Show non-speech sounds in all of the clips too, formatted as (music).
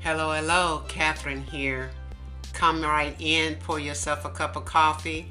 Hello, hello, Catherine here. Come right in, pour yourself a cup of coffee,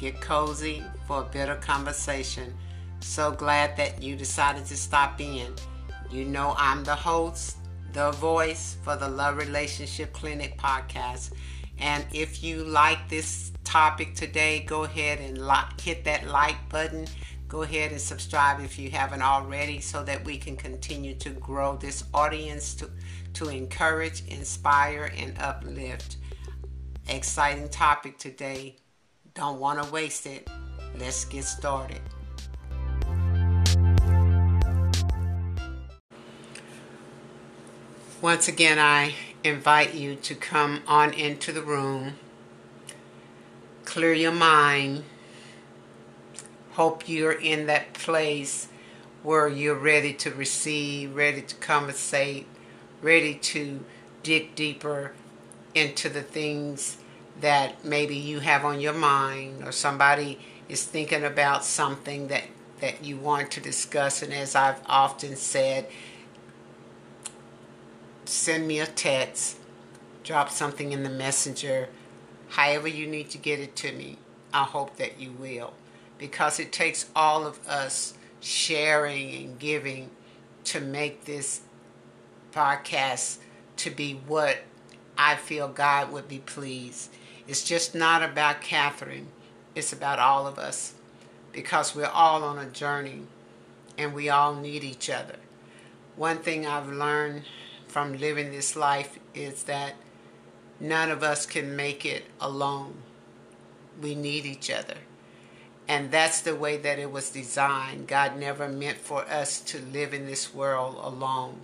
get cozy for a better conversation. So glad that you decided to stop in. You know, I'm the host, the voice for the Love Relationship Clinic podcast. And if you like this topic today, go ahead and hit that like button. Go ahead and subscribe if you haven't already so that we can continue to grow this audience to, to encourage, inspire, and uplift. Exciting topic today. Don't want to waste it. Let's get started. Once again, I invite you to come on into the room, clear your mind. Hope you're in that place where you're ready to receive, ready to conversate, ready to dig deeper into the things that maybe you have on your mind or somebody is thinking about something that that you want to discuss and as I've often said send me a text, drop something in the messenger, however you need to get it to me. I hope that you will. Because it takes all of us sharing and giving to make this podcast to be what I feel God would be pleased. It's just not about Catherine, it's about all of us because we're all on a journey and we all need each other. One thing I've learned from living this life is that none of us can make it alone. We need each other. And that's the way that it was designed. God never meant for us to live in this world alone.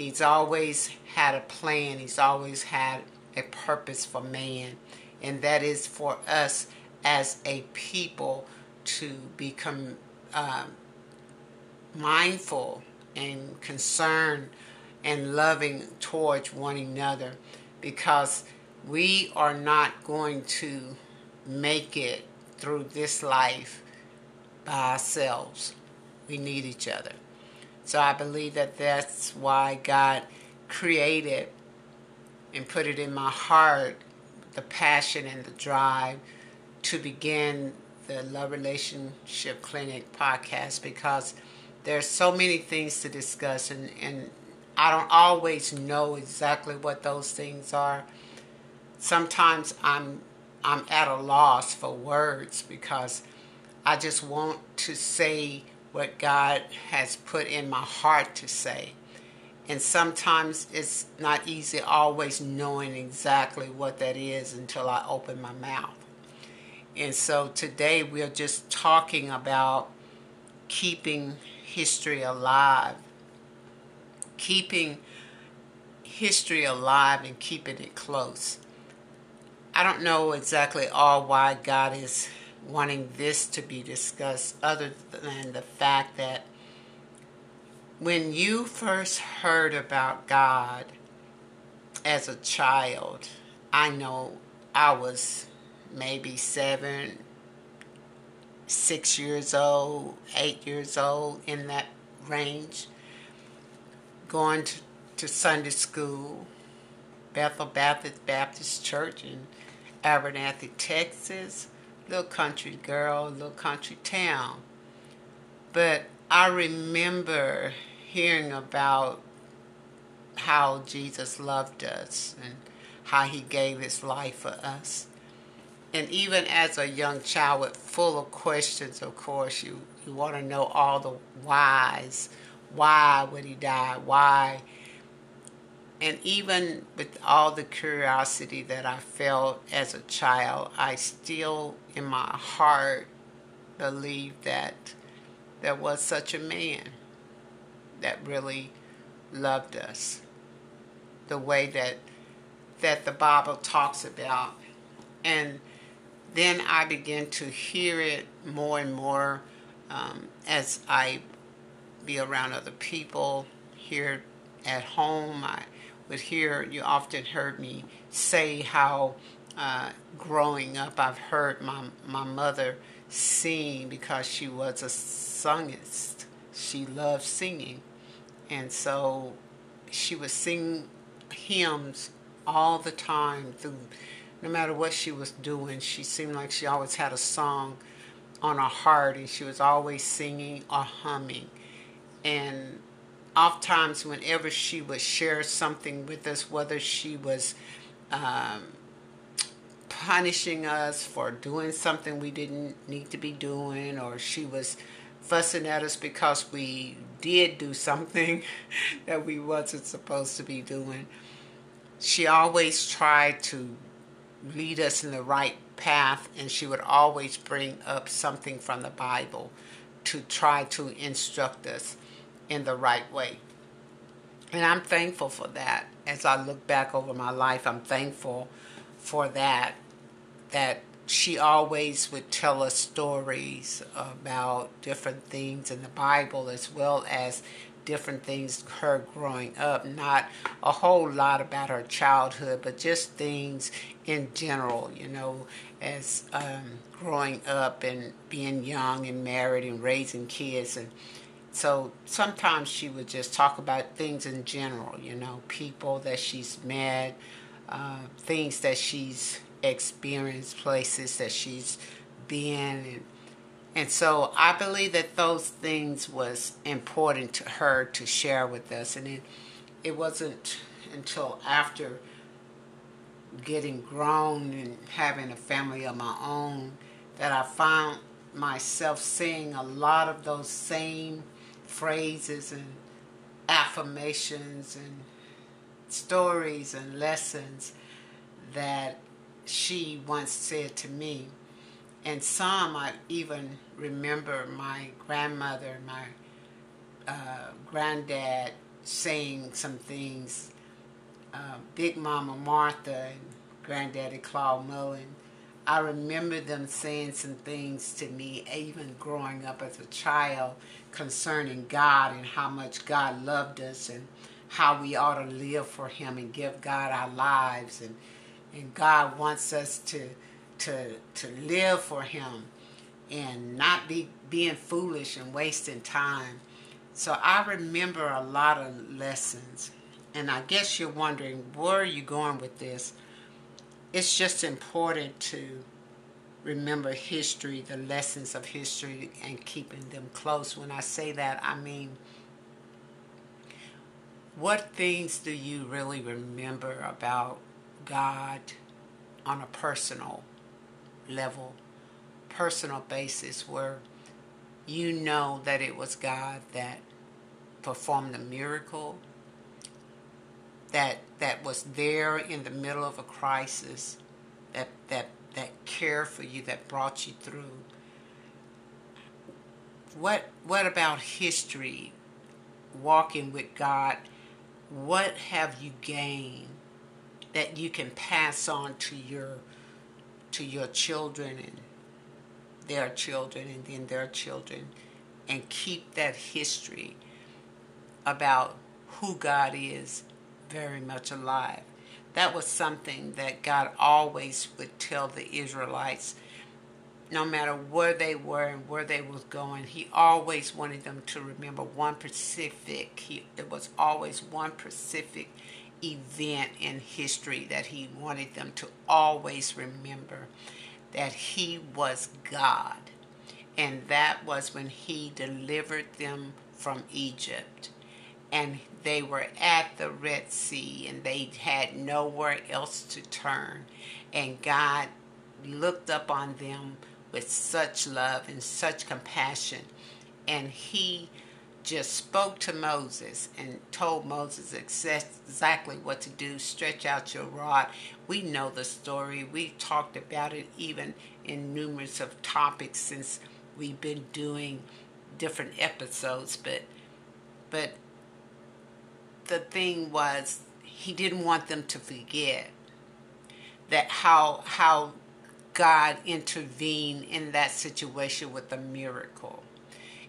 He's always had a plan, He's always had a purpose for man, and that is for us as a people to become uh, mindful and concerned and loving towards one another because we are not going to make it through this life by ourselves. We need each other. So I believe that that's why God created and put it in my heart the passion and the drive to begin the Love Relationship Clinic podcast because there's so many things to discuss and, and I don't always know exactly what those things are. Sometimes I'm I'm at a loss for words because I just want to say what God has put in my heart to say. And sometimes it's not easy always knowing exactly what that is until I open my mouth. And so today we're just talking about keeping history alive keeping history alive and keeping it close. I don't know exactly all why God is wanting this to be discussed, other than the fact that when you first heard about God as a child, I know I was maybe seven, six years old, eight years old, in that range going to, to Sunday school, Bethel Baptist Baptist Church in Abernathy, Texas. Little country girl, little country town. But I remember hearing about how Jesus loved us and how he gave his life for us. And even as a young child full of questions, of course, you, you want to know all the whys why would he die? Why? And even with all the curiosity that I felt as a child, I still, in my heart, believed that there was such a man that really loved us the way that that the Bible talks about. And then I began to hear it more and more um, as I be around other people. Here at home, I would hear, you often heard me say how uh, growing up I've heard my, my mother sing because she was a songist. She loved singing. And so she would sing hymns all the time through no matter what she was doing she seemed like she always had a song on her heart and she was always singing or humming and oftentimes whenever she would share something with us whether she was um, punishing us for doing something we didn't need to be doing or she was fussing at us because we did do something (laughs) that we wasn't supposed to be doing. She always tried to lead us in the right path, and she would always bring up something from the Bible to try to instruct us in the right way. And I'm thankful for that. As I look back over my life, I'm thankful for that. That she always would tell us stories about different things in the Bible as well as different things her growing up not a whole lot about her childhood but just things in general you know as um, growing up and being young and married and raising kids and so sometimes she would just talk about things in general you know people that she's met uh, things that she's experienced places that she's been and and so I believe that those things was important to her to share with us. And it, it wasn't until after getting grown and having a family of my own that I found myself seeing a lot of those same phrases and affirmations and stories and lessons that she once said to me and some I even remember my grandmother, my uh, granddad saying some things. Uh, Big Mama Martha and Granddaddy Claude Mullen. I remember them saying some things to me, even growing up as a child, concerning God and how much God loved us and how we ought to live for Him and give God our lives. And, and God wants us to to to live for him and not be being foolish and wasting time. So I remember a lot of lessons. And I guess you're wondering where are you going with this? It's just important to remember history, the lessons of history, and keeping them close. When I say that, I mean, what things do you really remember about God on a personal level, personal basis where you know that it was God that performed the miracle, that that was there in the middle of a crisis, that that that cared for you, that brought you through. What what about history? Walking with God, what have you gained that you can pass on to your to your children and their children and then their children and keep that history about who God is very much alive. That was something that God always would tell the Israelites no matter where they were and where they was going, he always wanted them to remember one specific. He, it was always one specific event in history that he wanted them to always remember that he was God. And that was when he delivered them from Egypt. And they were at the Red Sea and they had nowhere else to turn. And God looked up on them with such love and such compassion. And he just spoke to Moses and told Moses exactly what to do. Stretch out your rod. We know the story. We talked about it even in numerous of topics since we've been doing different episodes. But but the thing was, he didn't want them to forget that how how God intervened in that situation with a miracle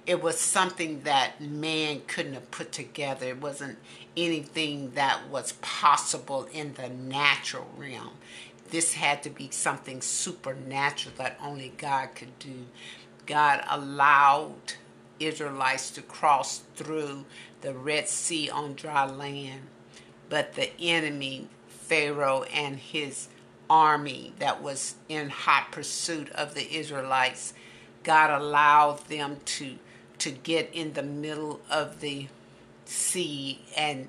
it was something that man couldn't have put together. It wasn't anything that was possible in the natural realm. This had to be something supernatural that only God could do. God allowed Israelites to cross through the Red Sea on dry land. But the enemy, Pharaoh, and his army that was in hot pursuit of the Israelites, God allowed them to to get in the middle of the sea. And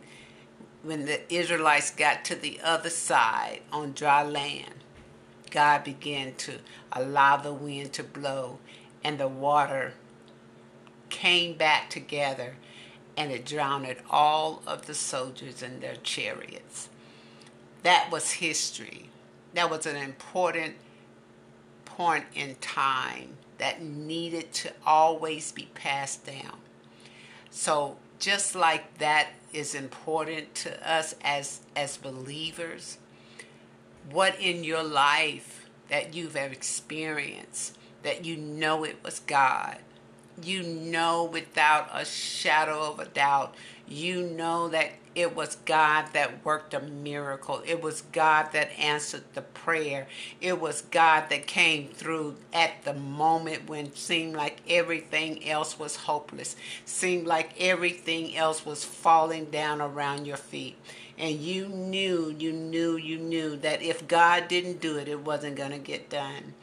when the Israelites got to the other side on dry land, God began to allow the wind to blow and the water came back together and it drowned all of the soldiers and their chariots. That was history. That was an important point in time that needed to always be passed down. So just like that is important to us as as believers, what in your life that you've experienced that you know it was God you know without a shadow of a doubt, you know that it was God that worked a miracle. It was God that answered the prayer. It was God that came through at the moment when it seemed like everything else was hopeless, seemed like everything else was falling down around your feet. And you knew, you knew, you knew that if God didn't do it, it wasn't going to get done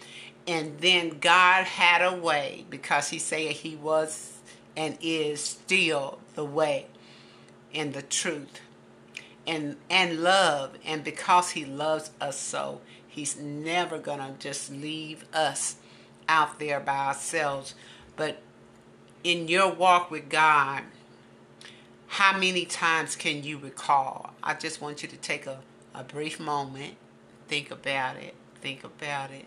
and then God had a way because he said he was and is still the way and the truth and and love. And because he loves us so he's never going to just leave us out there by ourselves. But in your walk with God how many times can you recall? I just want you to take a, a brief moment think about it think about it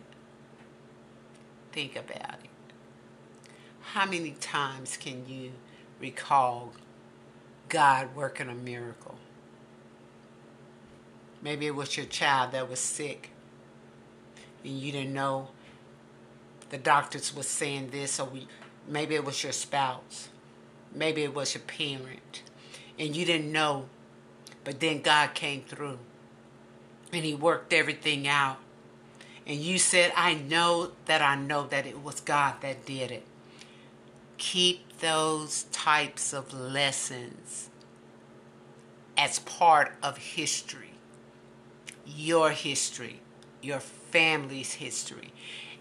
Think about it. How many times can you recall God working a miracle? Maybe it was your child that was sick and you didn't know the doctors were saying this, or we, maybe it was your spouse, maybe it was your parent, and you didn't know, but then God came through and He worked everything out and you said, I know that I know that it was God that did it. Keep those types of lessons as part of history, your history, your family's history,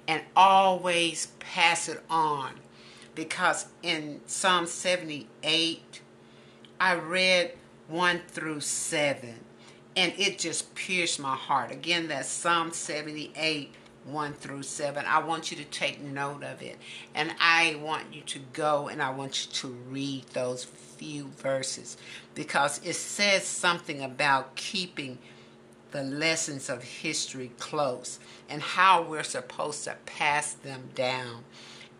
and always pass it on. Because in Psalm 78, I read 1 through 7 and it just pierced my heart. Again, that's Psalm 78, 1 through 7. I want you to take note of it. And I want you to go and I want you to read those few verses because it says something about keeping the lessons of history close and how we're supposed to pass them down.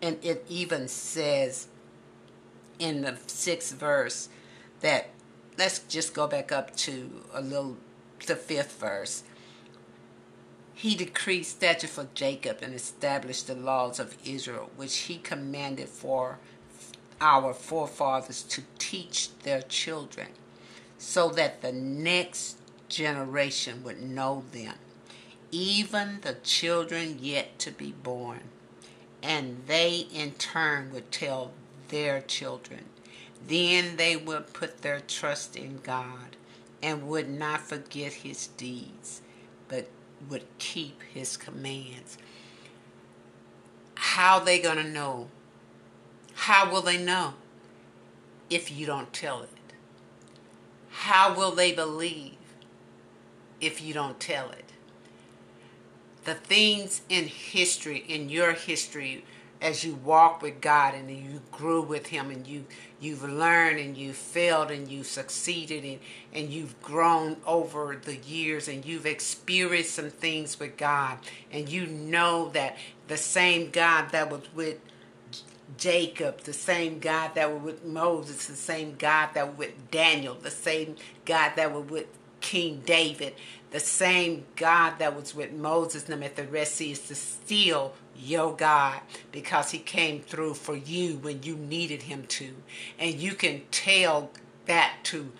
And it even says in the sixth verse that let's just go back up to a little the fifth verse. He decreed statute for Jacob and established the laws of Israel, which he commanded for our forefathers to teach their children, so that the next generation would know them, even the children yet to be born, and they in turn would tell their children. Then they would put their trust in God and would not forget his deeds, but would keep his commands. How they going to know? How will they know if you don't tell it? How will they believe if you don't tell it? The things in history, in your history, as you walk with God and you grew with Him and you you've learned and you've failed and you've succeeded and, and you've grown over the years and you've experienced some things with God and you know that the same God that was with Jacob, the same God that was with Moses, the same God that was with Daniel, the same God that was with King David, the same God that was with Moses and them at the Red Sea is still your God because he came through for you when you needed him to. And you can tell that to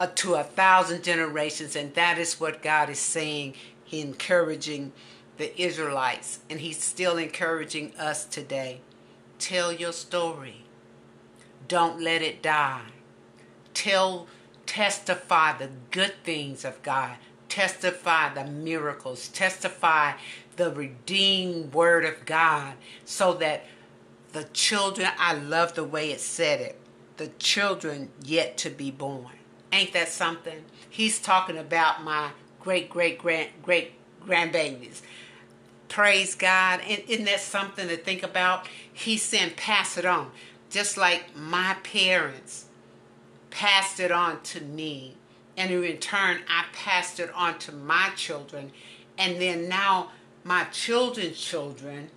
uh, to a thousand generations and that is what God is saying encouraging the Israelites and he's still encouraging us today. Tell your story. Don't let it die. Tell testify the good things of God, testify the miracles, testify the redeemed word of God, so that the children, I love the way it said it, the children yet to be born. Ain't that something? He's talking about my great, great, grand, great grandbabies. Praise God. And isn't that something to think about? He's saying, pass it on. Just like my parents passed it on to me. And in return, I passed it on to my children. And then now my children's children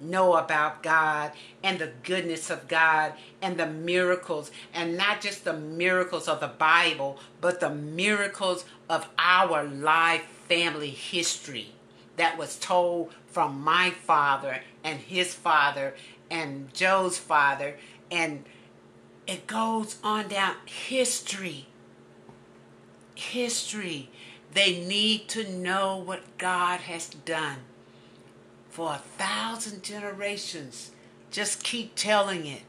know about God and the goodness of God and the miracles, and not just the miracles of the Bible, but the miracles of our life family history that was told from my father and his father and Joe's father, and it goes on down history. History. They need to know what God has done for a thousand generations. Just keep telling it.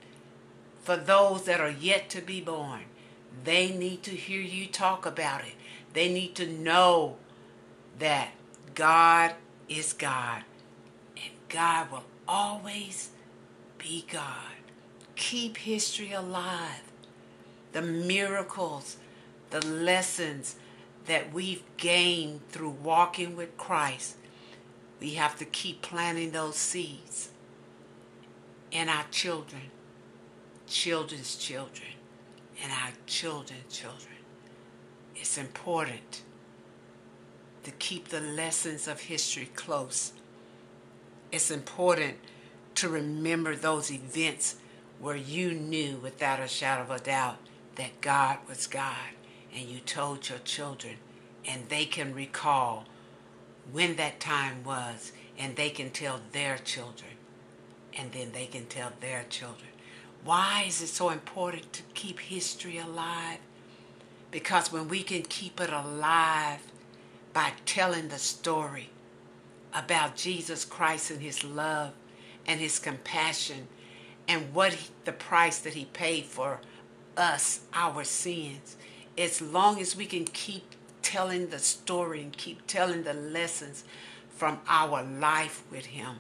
For those that are yet to be born, they need to hear you talk about it. They need to know that God is God and God will always be God. Keep history alive. The miracles, the lessons that we've gained through walking with Christ we have to keep planting those seeds in our children, children's children, and our children's children. It's important to keep the lessons of history close. It's important to remember those events where you knew without a shadow of a doubt that God was God and you told your children and they can recall when that time was, and they can tell their children, and then they can tell their children. Why is it so important to keep history alive? Because when we can keep it alive by telling the story about Jesus Christ and his love and his compassion and what he, the price that he paid for us, our sins, as long as we can keep telling the story and keep telling the lessons from our life with Him,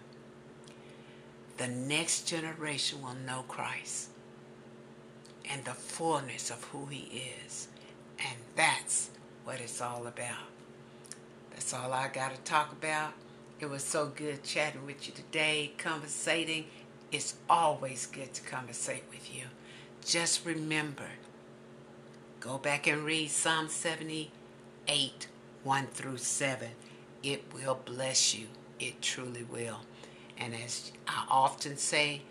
the next generation will know Christ and the fullness of who He is. And that's what it's all about. That's all I got to talk about. It was so good chatting with you today, conversating. It's always good to conversate with you. Just remember, go back and read Psalm 78, 1 through 7. It will bless you. It truly will. And as I often say,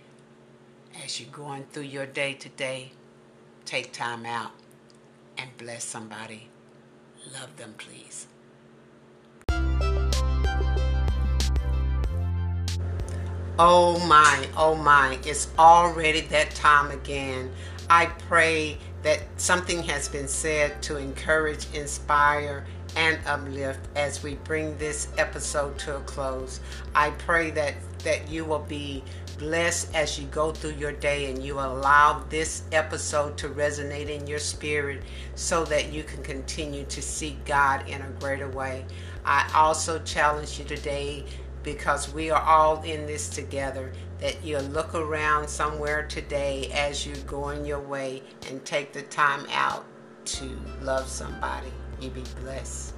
as you're going through your day today, take time out and bless somebody. Love them, please. Oh my, oh my, it's already that time again. I pray that something has been said to encourage, inspire, and uplift as we bring this episode to a close. I pray that that you will be blessed as you go through your day and you allow this episode to resonate in your spirit so that you can continue to seek God in a greater way. I also challenge you today because we are all in this together that you'll look around somewhere today as you're going your way and take the time out to love somebody. You be blessed.